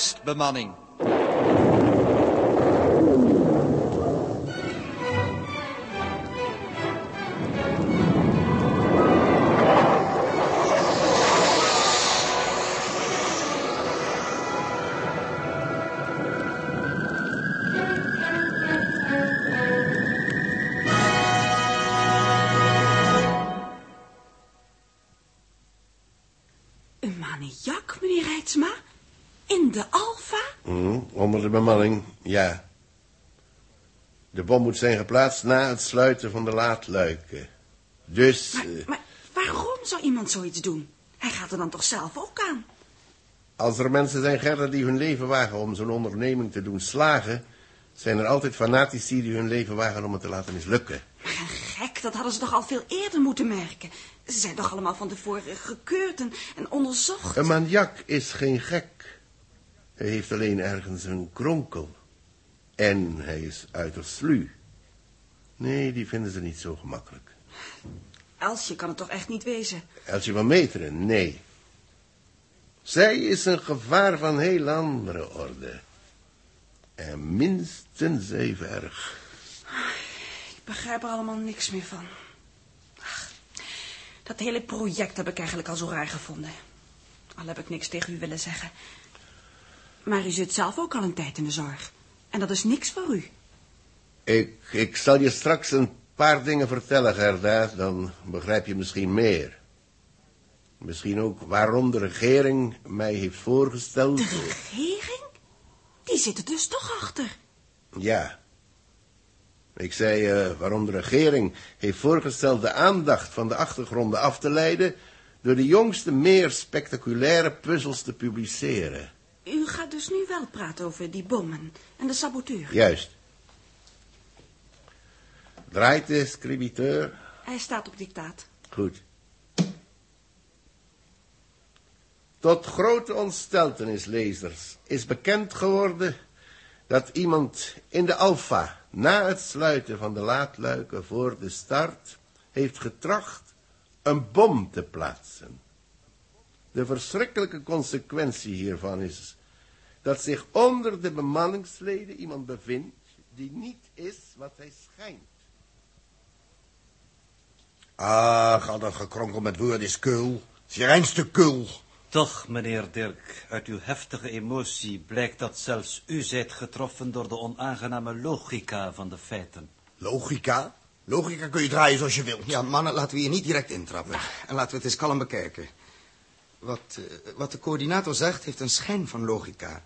testbemanning. Bom moet zijn geplaatst na het sluiten van de laadluiken. Dus... Maar, eh, maar waarom zou iemand zoiets doen? Hij gaat er dan toch zelf ook aan? Als er mensen zijn, Gerda, die hun leven wagen om zo'n onderneming te doen slagen... zijn er altijd fanatici die hun leven wagen om het te laten mislukken. Maar gek, dat hadden ze toch al veel eerder moeten merken. Ze zijn toch allemaal van tevoren gekeurd en, en onderzocht. Een maniak is geen gek. Hij heeft alleen ergens een kronkel. En hij is uiterst sluw. Nee, die vinden ze niet zo gemakkelijk. Elsje kan het toch echt niet wezen? Elsje van Meteren, nee. Zij is een gevaar van heel andere orde. En minstens even erg. Ik begrijp er allemaal niks meer van. Ach, dat hele project heb ik eigenlijk al zo raar gevonden. Al heb ik niks tegen u willen zeggen. Maar u zit zelf ook al een tijd in de zorg. En dat is niks voor u. Ik, ik zal je straks een paar dingen vertellen, Gerda. Dan begrijp je misschien meer. Misschien ook waarom de regering mij heeft voorgesteld. De regering? Die zit er dus toch achter. Ja. Ik zei eh, waarom de regering heeft voorgesteld de aandacht van de achtergronden af te leiden... door de jongste, meer spectaculaire puzzels te publiceren. U gaat dus nu wel praten over die bommen en de saboteur. Juist. Draait de scribiteur? Hij staat op dictaat. Goed. Tot grote ontsteltenis, lezers, is bekend geworden dat iemand in de Alfa na het sluiten van de laadluiken voor de start heeft getracht een bom te plaatsen. De verschrikkelijke consequentie hiervan is dat zich onder de bemanningsleden iemand bevindt die niet is wat hij schijnt. Ach, al dat gekronkel met woorden is kul. Het is je reinste kul. Toch, meneer Dirk, uit uw heftige emotie blijkt dat zelfs u zijt getroffen door de onaangename logica van de feiten. Logica? Logica kun je draaien zoals je wilt. Ja, mannen, laten we hier niet direct intrappen. En laten we het eens kalm bekijken. Wat, eh, wat de coördinator zegt, heeft een schijn van logica.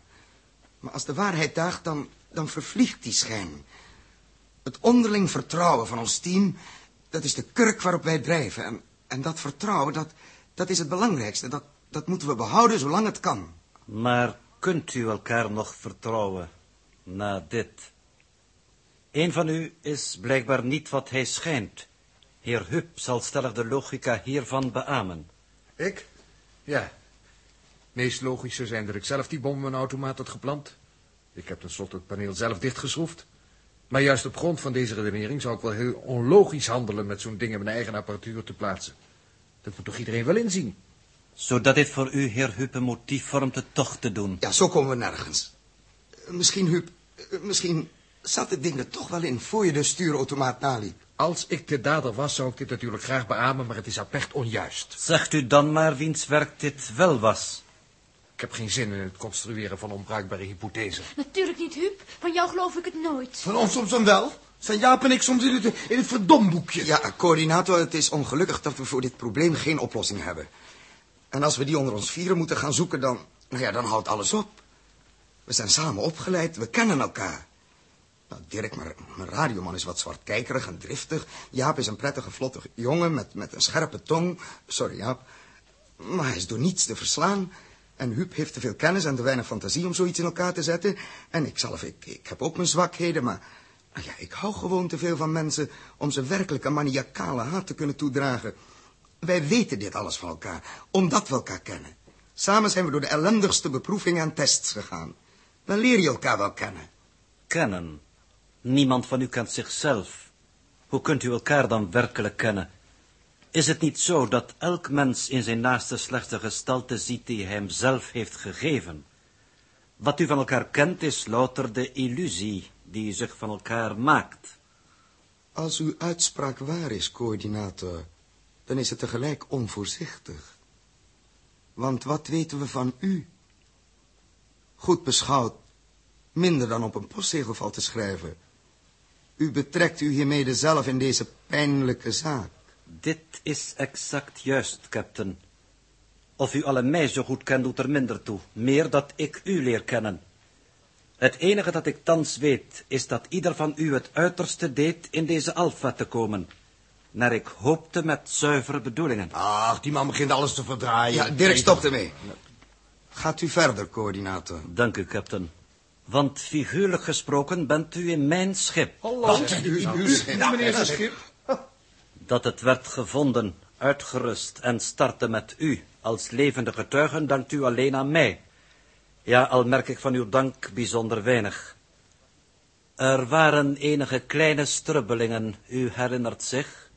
Maar als de waarheid daagt, dan, dan vervliegt die schijn. Het onderling vertrouwen van ons team, dat is de kurk waarop wij drijven. En, en dat vertrouwen, dat, dat is het belangrijkste. Dat, dat moeten we behouden zolang het kan. Maar kunt u elkaar nog vertrouwen na dit? Een van u is blijkbaar niet wat hij schijnt. Heer Hup zal stellig de logica hiervan beamen. Ik? Ja. Meest logisch zou zijn dat ik zelf die bommenautomaat had geplant. Ik heb tenslotte het paneel zelf dichtgeschroefd. Maar juist op grond van deze redenering zou ik wel heel onlogisch handelen met zo'n ding in mijn eigen apparatuur te plaatsen. Dat moet toch iedereen wel inzien? Zodat dit voor u, heer Hup, een motief vormt het toch te doen. Ja, zo komen we nergens. Eh, Misschien, Huub, eh, misschien zat het ding er toch wel in voor je de stuurautomaat naliep. Als ik de dader was, zou ik dit natuurlijk graag beamen, maar het is apert onjuist. Zegt u dan maar wiens werk dit wel was. Ik heb geen zin in het construeren van onbruikbare hypothesen. Natuurlijk niet, Huub. Van jou geloof ik het nooit. Van ons soms dan wel? Zijn Jaap en ik soms in het, in het verdomboekje? Ja, coördinator, het is ongelukkig dat we voor dit probleem geen oplossing hebben. En als we die onder ons vieren moeten gaan zoeken, dan, nou ja, dan houdt alles op. We zijn samen opgeleid, we kennen elkaar. Nou, Dirk, maar mijn radioman is wat zwartkijkerig en driftig. Jaap is een prettige, vlotte jongen met, met een scherpe tong. Sorry, Jaap. Maar hij is door niets te verslaan. En Huub heeft te veel kennis en te weinig fantasie om zoiets in elkaar te zetten. En ik zelf, ik, ik heb ook mijn zwakheden, maar... Ja, ik hou gewoon te veel van mensen om ze werkelijk een maniacale haat te kunnen toedragen. Wij weten dit alles van elkaar, omdat we elkaar kennen. Samen zijn we door de ellendigste beproevingen en tests gegaan. Dan leer je elkaar wel kennen. Kennen. Niemand van u kent zichzelf. Hoe kunt u elkaar dan werkelijk kennen? Is het niet zo dat elk mens in zijn naaste slechte gestalte ziet die hij hem zelf heeft gegeven? Wat u van elkaar kent is louter de illusie die u zich van elkaar maakt. Als uw uitspraak waar is, coördinator, dan is het tegelijk onvoorzichtig. Want wat weten we van u? Goed beschouwd, minder dan op een postzegel valt te schrijven. U betrekt u hiermee zelf in deze pijnlijke zaak. Dit is exact juist, captain. Of u alle mij zo goed kent, doet er minder toe. Meer dat ik u leer kennen. Het enige dat ik thans weet, is dat ieder van u het uiterste deed in deze alfa te komen. Naar ik hoopte met zuivere bedoelingen. Ach, die man begint alles te verdraaien. Ja, Dirk, stop ermee. Gaat u verder, coördinator. Dank u, captain. Want figuurlijk gesproken bent u in mijn schip. Meneer Schip. Dat het werd gevonden, uitgerust en startte met u als levende getuigen, dankt u alleen aan mij. Ja, al merk ik van uw dank bijzonder weinig. Er waren enige kleine strubbelingen, u herinnert zich,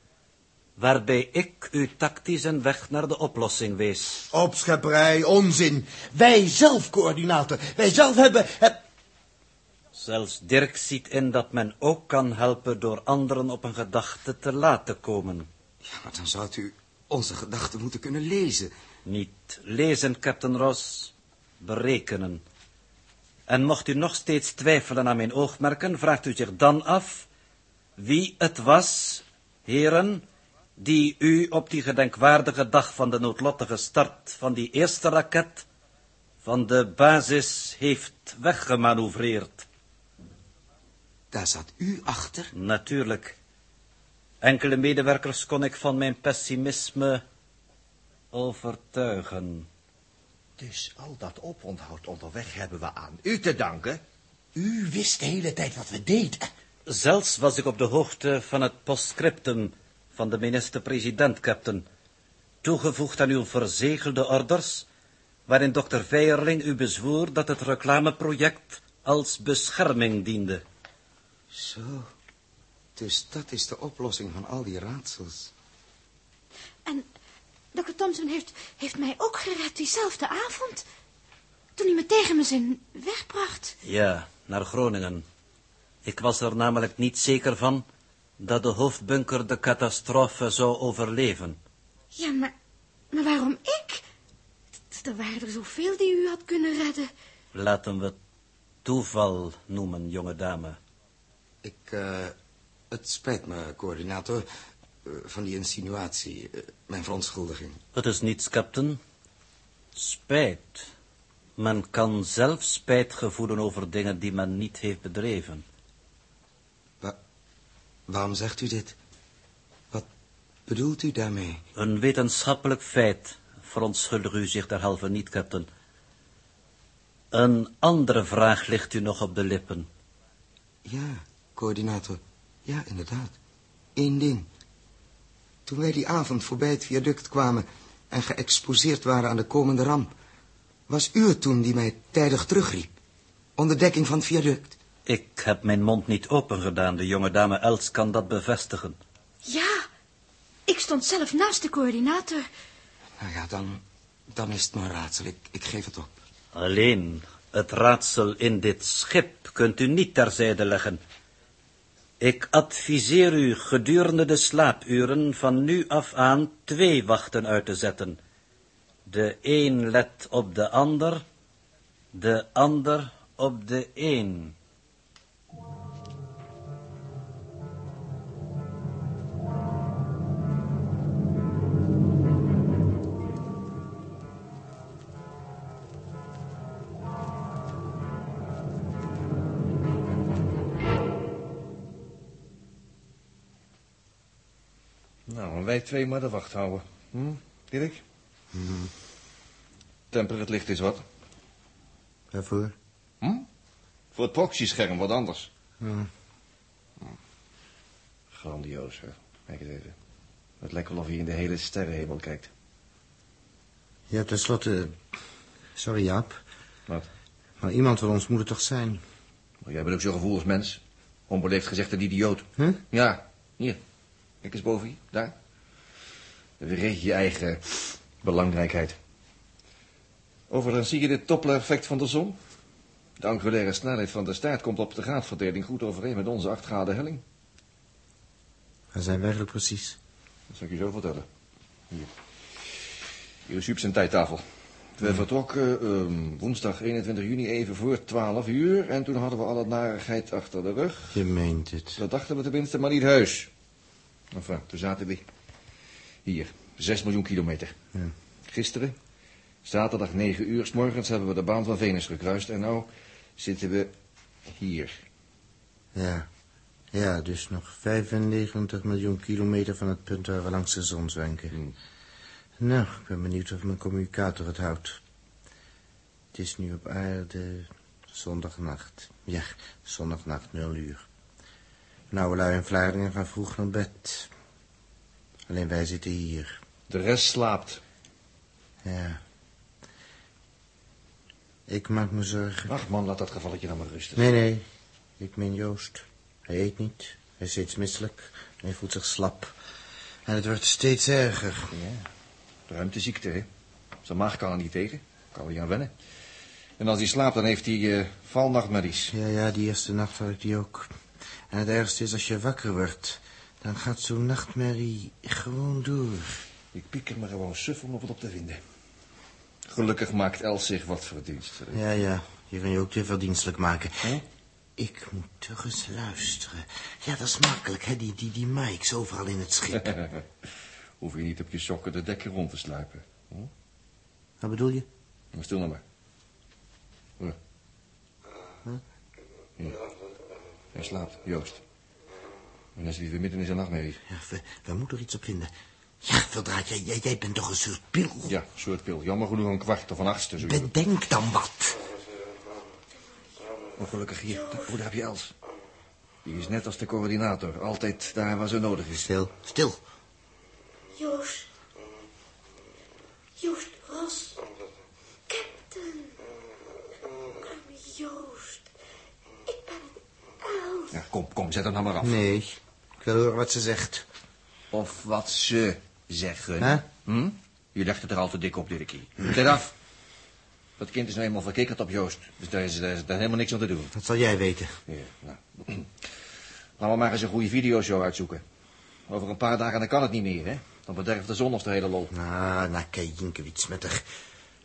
waarbij ik u tactisch een weg naar de oplossing wees. Opschepperij, onzin. Wij zelf, coördinator. Wij zelf hebben... heb- Zelfs Dirk ziet in dat men ook kan helpen door anderen op een gedachte te laten komen. Ja, maar dan zou u onze gedachten moeten kunnen lezen. Niet lezen, Captain Ross, berekenen. En mocht u nog steeds twijfelen aan mijn oogmerken, vraagt u zich dan af wie het was, heren, die u op die gedenkwaardige dag van de noodlottige start van die eerste raket van de basis heeft weggemanoeuvreerd. Daar zat u achter. Natuurlijk. Enkele medewerkers kon ik van mijn pessimisme overtuigen. Dus al dat oponthoud onderweg hebben we aan u te danken. U wist de hele tijd wat we deden. Zelfs was ik op de hoogte van het postscriptum van de minister-president, captain. Toegevoegd aan uw verzegelde orders, waarin dokter Veierling u bezwoer dat het reclameproject als bescherming diende. Zo. Dus dat is de oplossing van al die raadsels. En dokter Thompson heeft, heeft mij ook gered diezelfde avond. Toen hij me tegen mijn zin wegbracht. Ja, naar Groningen. Ik was er namelijk niet zeker van dat de hoofdbunker de catastrofe zou overleven. Ja, maar, maar waarom ik? Er waren er zoveel die u had kunnen redden. Laten we toeval noemen, jonge dame. Ik, eh, het spijt me, coördinator, eh, van die insinuatie, eh, mijn verontschuldiging. Het is niets, captain. Spijt. Men kan zelf spijt gevoelen over dingen die men niet heeft bedreven. Wa- waarom zegt u dit? Wat bedoelt u daarmee? Een wetenschappelijk feit verontschuldig u zich derhalve niet, captain. Een andere vraag ligt u nog op de lippen. Ja, coördinator. Ja, inderdaad. Eén ding. Toen wij die avond voorbij het viaduct kwamen en geëxposeerd waren aan de komende ramp, was u het toen die mij tijdig terugriep. Onder dekking van het viaduct. Ik heb mijn mond niet opengedaan, de jonge dame Els kan dat bevestigen. Ja, ik stond zelf naast de coördinator. Nou ja, dan, dan is het maar een raadsel. Ik, ik geef het op. Alleen het raadsel in dit schip kunt u niet terzijde leggen. Ik adviseer u gedurende de slaapuren van nu af aan twee wachten uit te zetten. De een let op de ander, de ander op de een. Wij twee maar de wacht houden. Hm, Dirk? Temper het licht is wat. Waarvoor? Hm? Voor het proxyscherm wat anders. Hm. Grandioos, hè. Kijk eens even. Het lijkt wel of hij in de hele sterrenhemel kijkt. Ja, tenslotte... Sorry, Jaap. Wat? Maar iemand van ons moet het toch zijn? Maar jij bent ook zo'n gevoelig mens. Onbeleefd gezegd een idioot. Huh? Ja, hier. Kijk eens boven je, daar. Verreed je eigen belangrijkheid. Overigens zie je dit Doppler-effect van de zon? De angulaire snelheid van de staart komt op de graadverdeling goed overeen met onze 8 graden helling. Waar zijn we eigenlijk precies? Dat zal ik je zo vertellen. Hier. Hier is Huub zijn tijdtafel. We vertrokken ehm, woensdag 21 juni even voor 12 uur. En toen hadden we alle narigheid achter de rug. Je meent het. Dat dachten we tenminste, maar niet heus. Enfin, toen zaten we hier. 6 miljoen kilometer. Ja. Gisteren, zaterdag 9 uur, s morgens hebben we de baan van Venus gekruist. En nou zitten we hier. Ja. Ja, dus nog 95 miljoen kilometer van het punt waar we langs de zon zwenken. Hmm. Nou, ik ben benieuwd of mijn communicator het houdt. Het is nu op aarde zondagnacht. Ja, zondagnacht, nul uur. Nou, lui en Vlaardingen gaan vroeg naar bed. Alleen wij zitten hier. De rest slaapt. Ja. Ik maak me zorgen. Ach man, laat dat gevalletje nou maar rusten. Nee, nee. Ik meen Joost. Hij eet niet. Hij is steeds misselijk. Hij voelt zich slap. En het wordt steeds erger. Ja, ruimteziekte, hè. Zijn maag kan er niet tegen. Kan er niet aan wennen. En als hij slaapt, dan heeft hij eh valnachtmerries. Ja, ja, die eerste nacht had ik die ook. En het ergste is als je wakker wordt. Dan gaat zo'n nachtmerrie gewoon door. Ik pieker me gewoon suf om nog wat op te vinden. Gelukkig maakt Els zich wat verdienst. Ja, ja. Je kan je ook weer verdienstelijk maken. Hè? Ik moet toch eens luisteren. Ja, dat is makkelijk, hè, die, die, die mics overal in het schip. Hoef je niet op je sokken de dekken rond te sluipen. Hm? Wat bedoel je? Maar stil nou maar. Hoor. Hier. Hij slaapt, Joost. En dan zit hij weer midden in zijn nachtmerrie. Ja, we, we moeten er iets op vinden. Ja, verdraad, jij, jij, jij bent toch een soort pil? Ja, een soort pil. Jammer genoeg een kwart of een achtste. Zo. Bedenk dan wat. Ongelukkig hier. Daar heb je Els. Die is net als de coördinator. Altijd daar waar ze nodig is. Stil, stil. Joost. Joost Ros. Captain. Arme Joost. Ik ben een elf. Ja, kom, kom, zet hem nou maar af. Nee, wil horen wat ze zegt. Of wat ze zeggen. Hè? Hm? Je legt het er al te dik op, Dirkie. Zet af. Dat kind is nou eenmaal verkikkerd op Joost. Dus daar is, daar is daar helemaal niks aan te doen. Dat zal jij weten. Ja, nou. Laten we maar eens een goede videoshow uitzoeken. Over een paar dagen dan kan het niet meer, hè? Dan bederft de zon ons de hele lol. Nou, nou, kei Jinkewits met haar.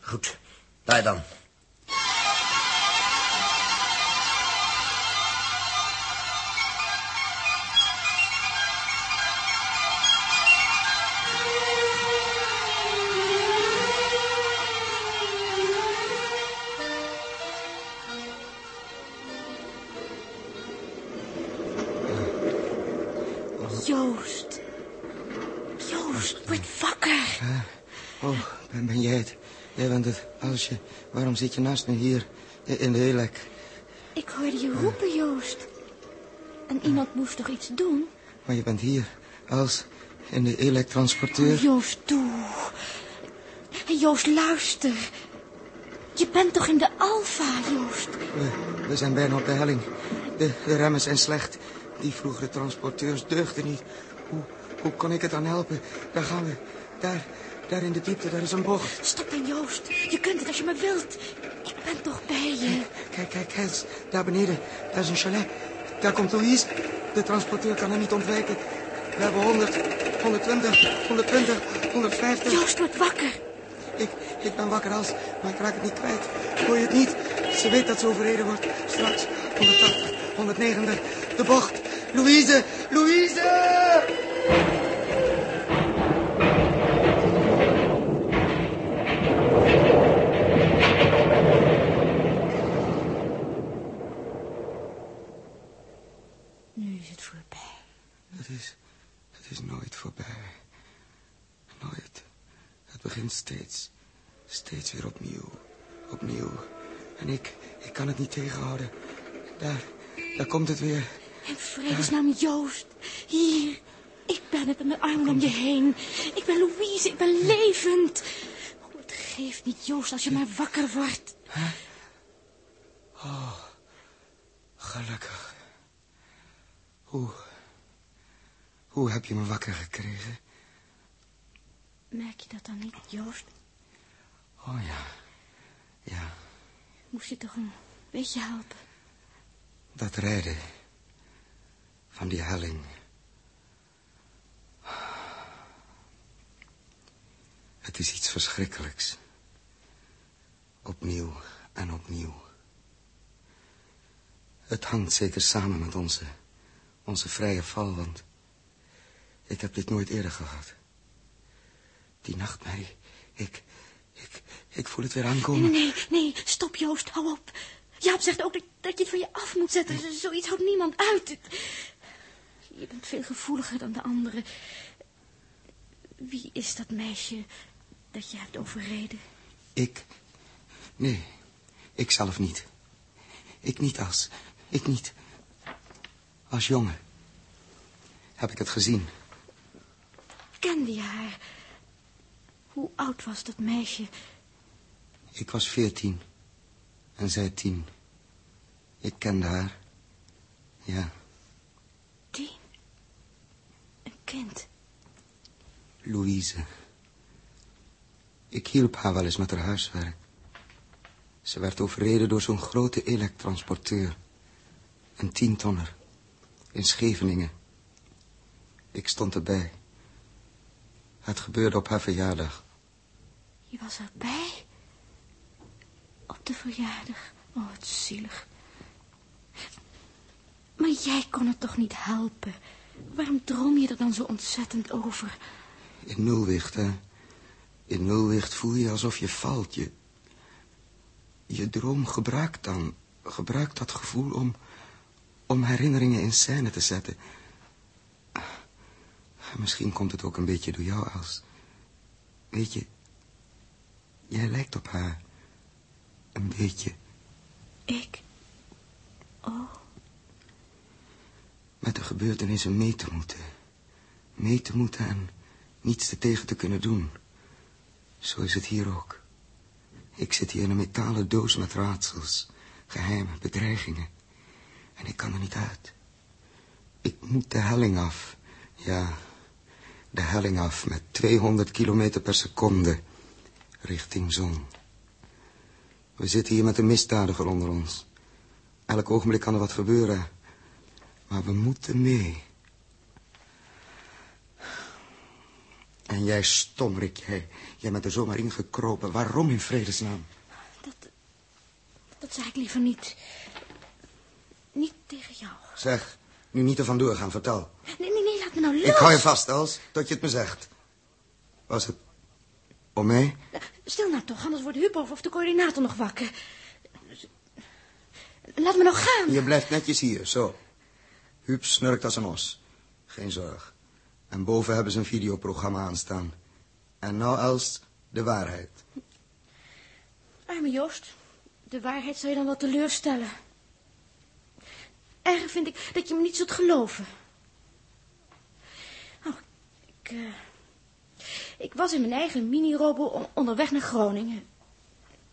Goed, daar dan. Waarom zit je naast me hier in de elek? Ik hoorde je roepen, Joost. En iemand moest toch iets doen? Maar je bent hier, Els, in de elektransporteur. Joost, doe. Joost, luister. Je bent toch in de Alfa, Joost? We, we zijn bijna op de helling. De, de remmen zijn slecht. Die vroegere transporteurs deugden niet. Hoe, hoe kon ik het dan helpen? Daar gaan we. Daar, daar in de diepte, daar is een bocht. Stop dan, Joost. Je kunt het als je maar wilt. Ik ben toch bij je. Kijk, kijk, Els, daar beneden. Daar is een chalet. Daar komt Louise. De transporteur kan er niet ontwijken. We hebben 100, 120, 120, 150. Joost, word wakker. Ik, ik ben wakker als, maar ik raak het niet kwijt. Hoor je het niet? Ze weet dat ze overreden wordt. Straks 180, 190, de bocht. Louise, Louise! Nu is het voorbij. Het is, het is nooit voorbij. Nooit. Het begint steeds, steeds weer opnieuw. Opnieuw. En ik, ik kan het niet tegenhouden. Daar, daar komt het weer. In vredesnaam, Joost. Hier. Ik ben het met mijn armen om je heen. Ik ben Louise, ik ben levend. Oh, het geeft niet, Joost, als je maar wakker wordt. Gelukkig. Hoe, hoe heb je me wakker gekregen? Merk je dat dan niet, Joost? Oh ja, ja. Moest je toch een weet je helpen? Dat rijden. Van die helling. Het is iets verschrikkelijks. Opnieuw en opnieuw. Het hangt zeker samen met onze, onze vrije val, want ik heb dit nooit eerder gehad. Die nachtmerrie, ik, ik, ik voel het weer aankomen. Nee, nee, stop Joost, hou op. Jaap zegt ook dat, dat je het van je af moet zetten. Zoiets houdt niemand uit. Je bent veel gevoeliger dan de anderen. Wie is dat meisje dat je hebt overreden? Ik? Nee, ik zelf niet. Ik niet als, ik niet. Als jongen heb ik het gezien. Kende je haar? Hoe oud was dat meisje? Ik was veertien en zij tien. Ik kende haar. Ja, Tien. Een kind. Louise. Ik hielp haar wel eens met haar huiswerk. Ze werd overreden door zo'n grote elektransporteur. Een tientonner. In Scheveningen. Ik stond erbij. Het gebeurde op haar verjaardag. Je was erbij? Op de verjaardag. Oh, wat zielig. Maar jij kon het toch niet helpen? Waarom droom je er dan zo ontzettend over? In nulwicht, hè? In nulwicht voel je alsof je valt. Je, je droom gebruikt dan, gebruikt dat gevoel om, om herinneringen in scène te zetten. Misschien komt het ook een beetje door jou als... Weet je, jij lijkt op haar. Een beetje. Ik? Oh, Met de gebeurtenissen mee te moeten. Mee te moeten en niets er tegen te kunnen doen. Zo is het hier ook. Ik zit hier in een metalen doos met raadsels, geheimen, bedreigingen. En ik kan er niet uit. Ik moet de helling af. Ja, de helling af met 200 kilometer per seconde. Richting zon. We zitten hier met een misdadiger onder ons. Elk ogenblik kan er wat gebeuren. Maar we moeten mee. En jij stomrik, jij, jij bent er zomaar ingekropen. Waarom in vredesnaam? dat... Dat zeg ik liever niet. Niet tegen jou. Zeg, nu niet er vandoor gaan, vertel. Nee, nee, nee, laat me nou los. Ik hou je vast, Els, tot je het me zegt. Was het om mij? Stil nou toch, anders wordt Huub of of de coördinator nog wakker. Laat me nou gaan. Je blijft netjes hier, zo. Huub snurkt als een os. Geen zorg. En boven hebben ze een videoprogramma aanstaan. En nou, Els, de waarheid. Arme Joost, de waarheid zou je dan wel teleurstellen. Erg vind ik dat je me niet zult geloven. Oh, ik, eh, ik was in mijn eigen mini-robo on- onderweg naar Groningen.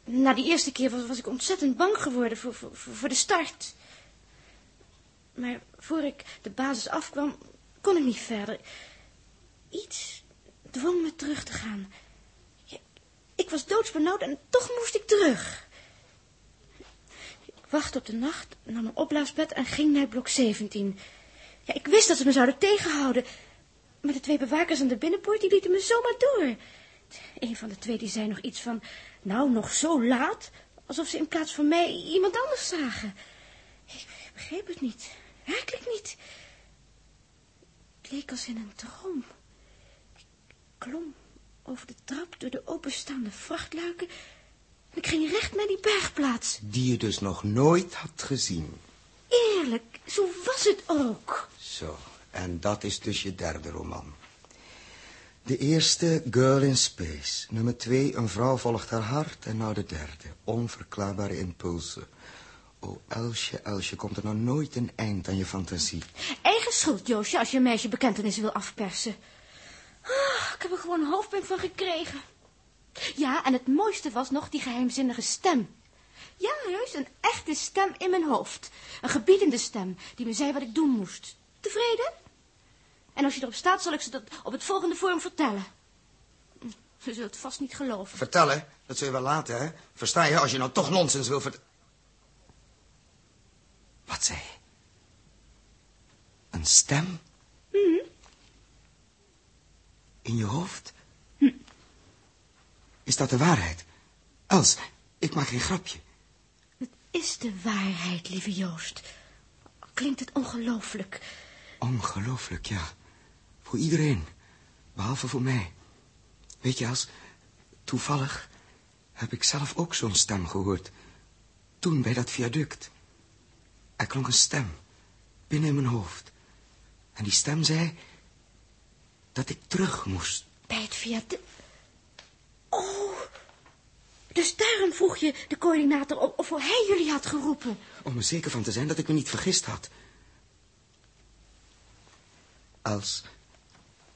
Na die eerste keer was, ik ontzettend bang geworden voor, voor, de start. Maar voor ik de basis afkwam, kon ik niet verder. Iets dwong me terug te gaan. Ik was doodsbenauwd en toch moest ik terug. Ik wachtte op de nacht, nam een opblaasbed en ging naar blok 17. Ja, ik wist dat ze me zouden tegenhouden. Maar de twee bewakers aan de binnenpoort, die lieten me zomaar door. Een van de twee die zei nog iets van... Nou, nog zo laat, alsof ze in plaats van mij iemand anders zagen. Ik begreep het niet. Werkelijk niet. Het leek als in een droom. Ik klom over de trap door de openstaande vrachtluiken... en ik ging recht naar die bergplaats. Die je dus nog nooit had gezien. Eerlijk, zo was het ook. Zo, en dat is dus je derde roman. De eerste, Girl in Space. Nummer twee, Een vrouw volgt haar hart. En nou de derde, Onverklaarbare impulsen. O, Elsje, Elsje, komt er nou nooit een eind aan je fantasie? Eigen schuld, Joosje, als je een meisje bekentenissen wil afpersen. Ah, ik heb er gewoon een hoofdpijn van gekregen. Ja, en het mooiste was nog die geheimzinnige stem. Ja, juist, een echte stem in mijn hoofd. Een gebiedende stem die me zei wat ik doen moest. Tevreden? En als je erop staat, zal ik ze dat op het volgende forum vertellen. Ze zullen het vast niet geloven. Vertellen? Dat zul je wel laten, hè? Versta je, als je nou toch nonsens wil vertellen... Wat zei je? Een stem? In je hoofd? Is dat de waarheid? Els, ik maak geen grapje. Het is de waarheid, lieve Joost. Klinkt het ongelooflijk. Ongelooflijk, ja. Voor iedereen. Behalve voor mij. Weet je, als toevallig heb ik zelf ook zo'n stem gehoord. Toen bij dat viaduct. Er klonk een stem binnen in mijn hoofd. En die stem zei dat ik terug moest. Bij het viaduct... Oh, dus daarom vroeg je de coördinator of, of hij jullie had geroepen. Om er zeker van te zijn dat ik me niet vergist had.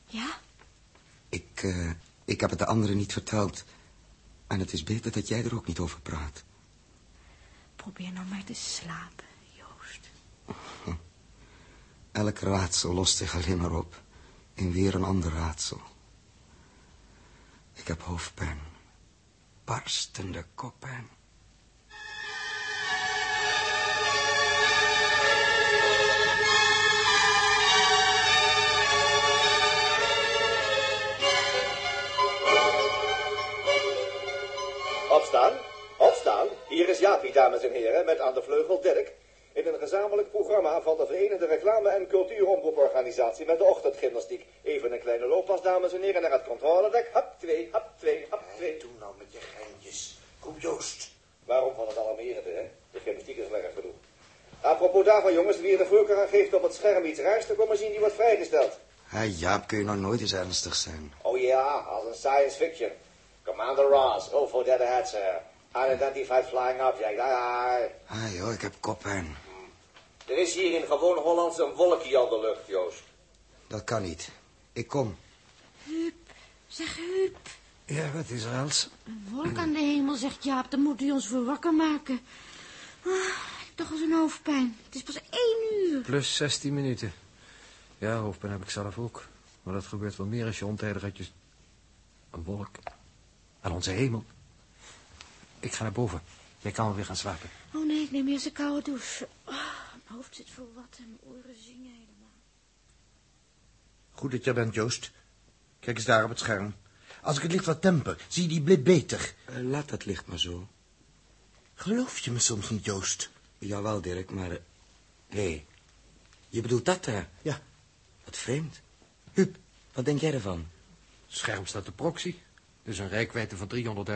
Ja? ik, eh, ik heb het de anderen niet verteld. En het is beter dat jij er ook niet over praat. Probeer nou maar te slapen, Joost. Elk raadsel lost zich alleen maar op. In weer een ander raadsel. Ik heb hoofdpijn. Barstende koppijn. Opstaan, opstaan. Hier is Jaapie, dames en heren, met aan de vleugel Dirk. In een gezamenlijk programma van de Verenigde Reclame- en Cultuuromroeporganisatie met de ochtendgymnastiek. Even een kleine looppas, dames en heren, naar het controledek. Hap 2, hap 2, hap 2. Doe nou met je geintjes. Kom Joost. Waarom van het alarmerende, hè? De gymnastiek is lekker genoeg. Apropos daarvan, jongens, wie er de voorkeur aan geeft om het scherm iets raars te komen zien, die wordt vrijgesteld. Hé, Jaap, kun je nou nooit eens ernstig zijn? Oh ja, als een science fiction. Commander Ross, go for dead ahead, sir. Unidentified flying object, aye aye. Ah, joh, ik heb koppijn. Er is hier in gewoon Hollands een wolkje aan de lucht, Joost. Dat kan niet. Ik kom. Huub, zeg Huub. Ja, wat is er, Els? Een wolk aan de hemel, zegt Jaap. Dan moet hij ons voor wakker maken. Ah, ik heb toch al zo'n hoofdpijn. Het is pas één uur. Plus 16 minuten. Ja, hoofdpijn heb ik zelf ook. Maar dat gebeurt wel meer als je ontijdig uit je... Een wolk. Aan onze hemel. Ik ga naar boven. Jij kan wel weer gaan slapen. Oh nee, ik neem eerst een koude douche. Ah, mijn hoofd zit vol wat en mijn oren zingen helemaal. Goed dat je bent, Joost. Kijk eens daar op het scherm. Als ik het licht wat temper, zie je die blip beter. Eh, laat dat licht maar zo. Geloof je me soms niet, Joost? Jawel, Dirk, maar... Hé, hey, je bedoelt dat daar? Ja. Wat vreemd. Huub, wat denk jij ervan? Scherm staat de proxy. Dus een rijkwijde van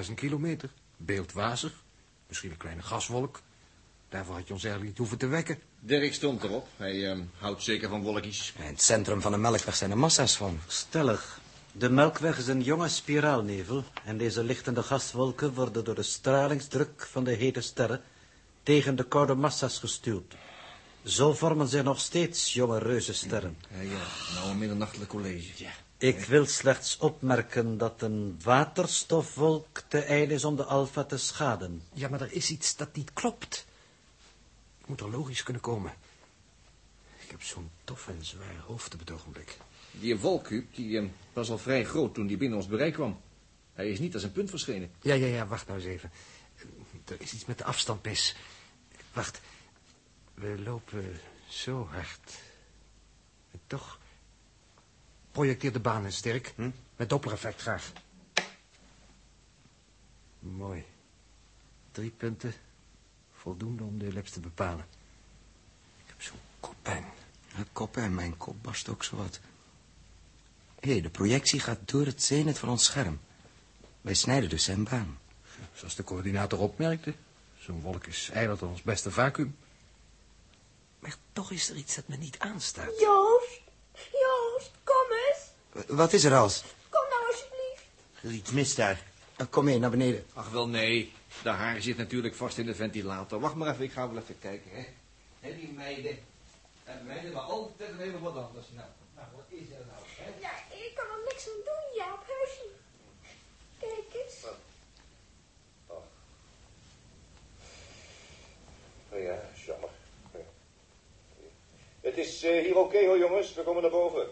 300.000 kilometer. Beeldwazig. Misschien een kleine gaswolk. Daarvoor had je ons eigenlijk niet hoeven te wekken. Dirk stond erop. Hij ehm, houdt zeker van wolkjes. In het centrum van de melkweg zijn er massa's van. Stellig. De Melkweg is een jonge spiraalnevel en deze lichtende gaswolken worden door de stralingsdruk van de hete sterren tegen de koude massa's gestuurd. Zo vormen zich nog steeds jonge reuzensterren. Ja, ja. Nou, een middernachtelijk college. Ja. Ik wil slechts opmerken dat een waterstofwolk te ijl is om de alfa te schaden. Ja, maar er is iets dat niet klopt. Ik moet er logisch kunnen komen. Ik heb zo'n tof en zwaar hoofd op het ogenblik. Die wolkhuub, die ehm, was al vrij groot toen die binnen ons bereik kwam. Hij is niet als een punt verschenen. Ja, ja, ja, wacht nou eens even. Er is iets met de afstand mis. Wacht. We lopen zo hard. En toch projecteert de baan eens sterk. Hm? Met dopplereffect graag. Mooi. Drie punten. Voldoende om de ellipse te bepalen. Ik heb zo'n koppijn. Het kop en mijn kop barst ook zo wat. Hé, de projectie gaat door het zenit van ons scherm. Wij snijden dus zijn baan. Zoals de coördinator opmerkte. Zo'n wolk is eigenlijk ons beste vacuüm. Maar toch is er iets dat me niet aanstaat. Wat is er, als? Kom nou alsjeblieft. Er is iets mis daar. Eh, kom mee, naar beneden. Ach, wel nee. De haar zit natuurlijk vast in de ventilator. Wacht maar even, ik ga wel even kijken, hè. Hé, die meiden. En meiden, maar altijd even wat anders. Nou, nou, wat is er nou, hè? Ja, ik kan er niks aan doen, Jaap, heus niet. Kijk eens. Oh ja, is jammer. Ja. Het is eh, hier oké hoor, jongens. We komen naar boven.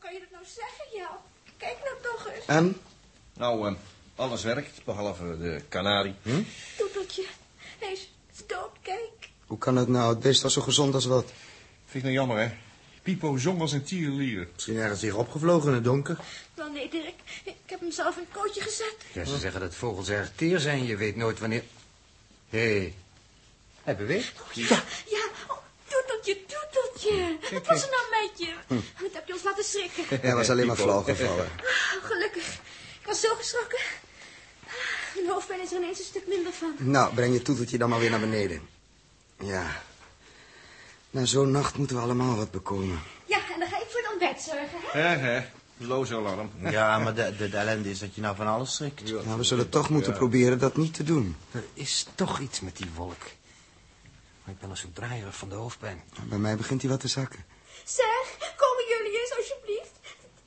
Hoe kan je dat nou zeggen, Jaap? Kijk nou toch eens. En? Nou, ehm, alles werkt, behalve de kanarie. Toeteltje. Hé, dood, kijk. Hoe kan het nou? Het beest was zo gezond als wat. Vind ik nou jammer, hè? Pipo zong als een tierlier. Misschien ergens hier opgevlogen in het donker. Wel nee, Dirk. Ik heb hem zelf in een kootje gezet. Ja, ze zeggen dat vogels erg teer zijn. Je weet nooit wanneer... Hé, hey, hij beweegt. Ja, ja. Wat was er nou met je? Wat heb je ons laten schrikken? Hij was alleen maar flauw gevallen. Oh, gelukkig. Ik was zo geschrokken. Mijn hoofdpijn is er ineens een stuk minder van. Nou, breng je toeteltje dan maar weer naar beneden. Ja. Na zo'n nacht moeten we allemaal wat bekomen. Ja, en dan ga ik voor het ontbijt zorgen, hè? Hè, hè. Loze alarm. Ja, maar de, de, de ellende is dat je nou van alles schrikt. Nou, we zullen toch moeten proberen dat niet te doen. Er is toch iets met die wolk. Maar ik ben al zo draaierig van de hoofdpijn. Bij mij begint hij wat te zakken. Zeg, komen jullie eens alsjeblieft.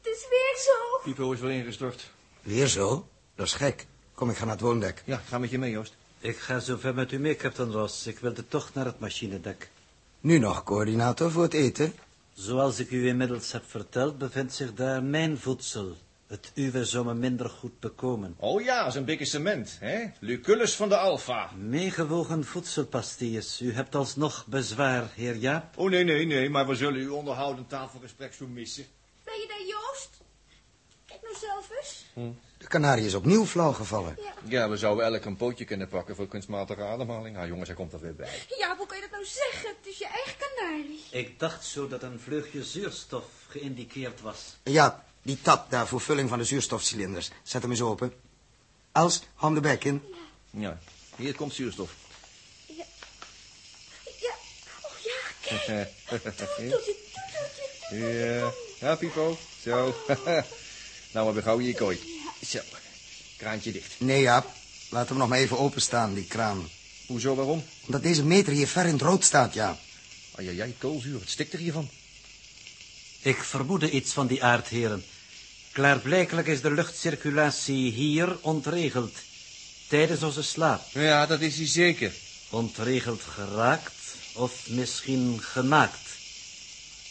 Het is weer zo. Pipo is wel ingestort. Weer zo? Dat is gek. Kom, ik ga naar het woondek. Ja, ga met je mee, Joost. Ik ga zo ver met u mee, Captain Ross. Ik wilde toch naar het machinedek. Nu nog, coördinator, voor het eten? Zoals ik u inmiddels heb verteld, bevindt zich daar mijn voedsel. Het uwe zou me minder goed bekomen. Oh ja, zo'n bikke cement, hè? Lucullus van de Alfa. Meegewogen voedselpastilles. U hebt alsnog bezwaar, heer Jaap. Oh, nee, nee, nee, maar we zullen uw onderhoudend tafelgesprek zo missen. Ben je daar, Joost? Kijk nou zelf eens. De kanarie is opnieuw flauw gevallen. Ja, we zouden elk een pootje kunnen pakken voor kunstmatige ademhaling. Nou, jongens, hij komt er weer bij. Ja, hoe kan je dat nou zeggen? Het is je eigen kanarie. Ik dacht zo dat een vleugje zuurstof geïndiceerd was. Ja, die tap daar voor vulling van de zuurstofcilinders. Zet hem eens open. Els, hou hem de bek in. Ja, hier komt zuurstof. Ja. Ja. Oh ja, kijk. Toeteltje, toeteltje. Ja, ja, Pipo. Zo. nou, maar we gauw in je kooi. Zo. Kraantje dicht. Nee, Jaap. Laat hem nog maar even openstaan, die kraan. Hoezo, waarom? Omdat deze meter hier ver in het rood staat, ja. Ajajaj, koolzuur. Het stikt er hiervan. Ik vermoedde iets van die aard, heren. Klaarblijkelijk is de luchtcirculatie hier ontregeld. Tijdens onze slaap. Ja, dat is hij zeker. Ontregeld geraakt of misschien gemaakt.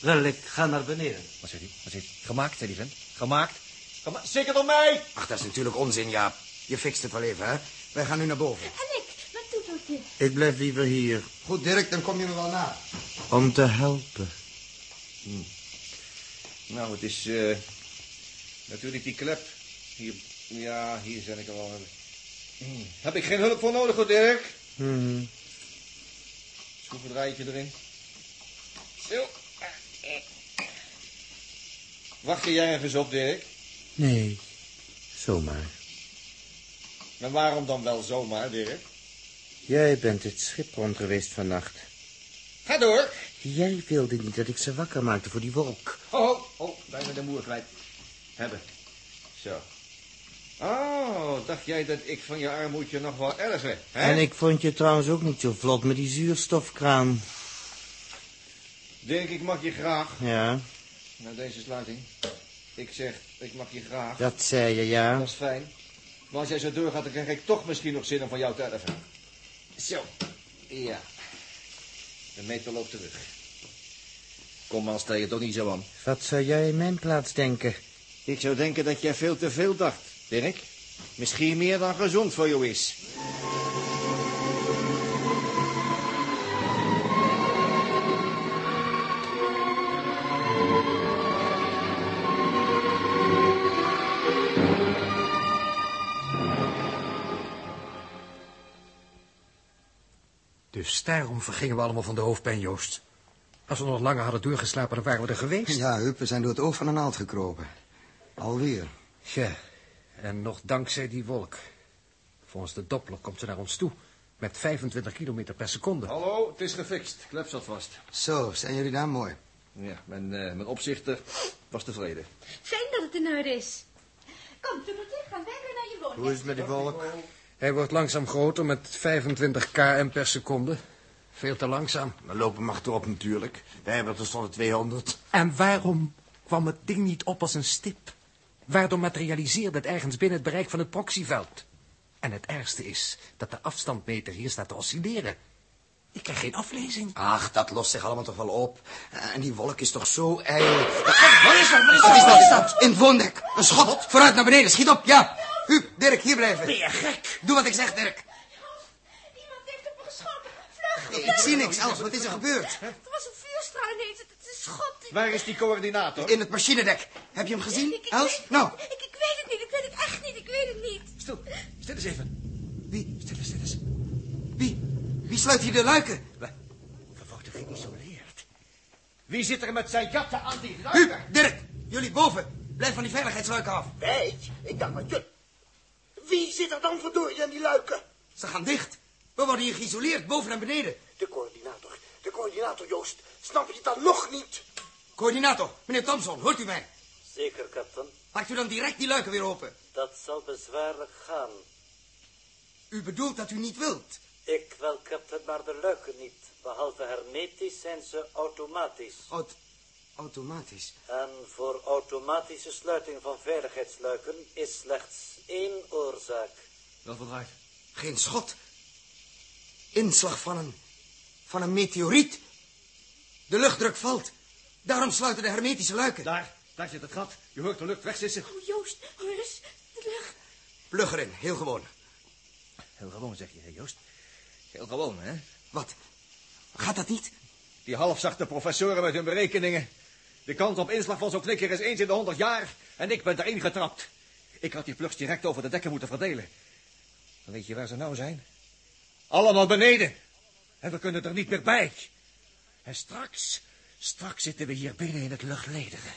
Wel, ik ga naar beneden. Wat zegt hij? Wat zegt hij? Gemaakt, zei die vent. Gemaakt? Gema zeker door mij! Ach, dat is natuurlijk onzin, Jaap. Je fixt het wel even, hè. Wij gaan nu naar boven. En ik, met toeteltje. Ik blijf liever hier. Goed, Dirk, dan kom je me wel na. Om te helpen. Nou, het is eh natuurlijk die klep. Hier, ja, hier zijn ik er wel. Hmm. Heb ik geen hulp voor nodig, hoor, Dirk? Mhm. Schroevendraaitje erin. Zo. Wacht jij even eens op, Dirk? Nee, zomaar. En waarom dan wel zomaar, Dirk? Jij bent het schip rond geweest vannacht. Ga door. Jij wilde niet dat ik ze wakker maakte voor die wolk. Oh, oh, oh, bijna de moer kwijt. Hebben. Zo. Oh, dacht jij dat ik van je armoedje nog wel erger, hè? En ik vond je trouwens ook niet zo vlot met die zuurstofkraan. Dirk, ik mag je graag. Ja, Na deze sluiting. Ik zeg, ik mag je graag. dat zei je, ja. Dat is fijn. Maar als jij zo doorgaat, dan krijg ik toch misschien nog zin om van jou te erven. Zo. Ja. De meter loopt terug. Kom maar, stel je toch niet zo aan. Wat zou jij in mijn plaats denken? Ik zou denken dat jij veel te veel dacht, Dirk. Misschien meer dan gezond voor jou is. Dus daarom vergingen we allemaal van de hoofdpijn, Joost. Als we nog langer hadden doorgeslapen, dan waren we er geweest. Ja, Hup, we zijn door het oog van een naald gekropen. Alweer. Ja, en nog dankzij die wolk. Volgens de Doppler komt ze naar ons toe. Met 25 kilometer per seconde. Hallo, het is gefixt. Klep zat vast. Zo, zijn jullie daar mooi? Ja, mijn, eh, mijn opzichter was tevreden. Fijn dat het in orde is. Kom, toeteltje, gaan wij weer naar je woning. Hoe is het met die wolk? Hij wordt langzaam groter met 25 km per seconde. Veel te langzaam. We lopen maar erop natuurlijk. Wij hebben tenslotte 200. En waarom kwam het ding niet op als een stip? Waardoor materialiseerde het ergens binnen het bereik van het proxyveld? En het ergste is dat de afstandmeter hier staat te oscilleren. Ik krijg geen aflezing. Ach, dat lost zich allemaal toch wel op. En die wolk is toch zo ijl. Wat is dat? Wat is dat? Wat is dat? Is dat? In het woondek. Een schot. Vooruit naar beneden. Schiet op. Ja. Huub, Dirk, hier blijven. Ben je gek? Doe wat ik zeg, Dirk. Iemand heeft op me geschoten. Ik zie niks, Els. Wat is er gebeurd? Er was een vuurstraal ineens. Het het schot. Waar is die coördinator? In het machinedek. Heb je hem gezien, ik- ik Els? weet- Nou, Ik, ik weet het niet. Ik weet het echt niet. Ik weet het niet. Stil, stil eens even. wie, Stil eens, stil eens. wie, wie sluit hier de luiken? We worden geïsoleerd. Wie zit er met zijn jatten aan die Huub, luiken? Dirk, jullie boven. Blijf van die veiligheidsluiken af. Wij? Ik dacht maar je. Wie zit er dan verdorie aan die luiken? Ze gaan dicht. We worden hier geïsoleerd, boven en beneden. De coördinator. De coördinator, Joost. Snap je dan nog niet? Coördinator, meneer Thompson, hoort u mij? Zeker, captain. Maakt u dan direct die luiken weer open. Dat zal bezwaarlijk gaan. U bedoelt dat u niet wilt. Ik wel, captain, maar de luiken niet. Behalve hermetisch zijn ze automatisch. Aut automatisch. En voor automatische sluiting van veiligheidsluiken is slechts één oorzaak. Wel verdraaid. Geen schot. Inslag van een... van een meteoriet. De luchtdruk valt. Daarom sluiten de hermetische luiken. Daar, daar zit het gat. Je hoort de lucht wegsissen. Oh, Joost, hoor eens. De lucht. Plug erin, heel gewoon. Heel gewoon, zeg je, hè, Joost. Heel gewoon, hè? Wat? Gaat dat niet? Die halfzachte professoren met hun berekeningen. De kans op inslag van zo'n knikker is eens in de honderd jaar. En ik ben erin getrapt. Ik had die plugs direct over de dekken moeten verdelen. Dan weet je waar ze nou zijn? Allemaal beneden. En we kunnen er niet meer bij. En straks, straks zitten we hier binnen in het luchtledige.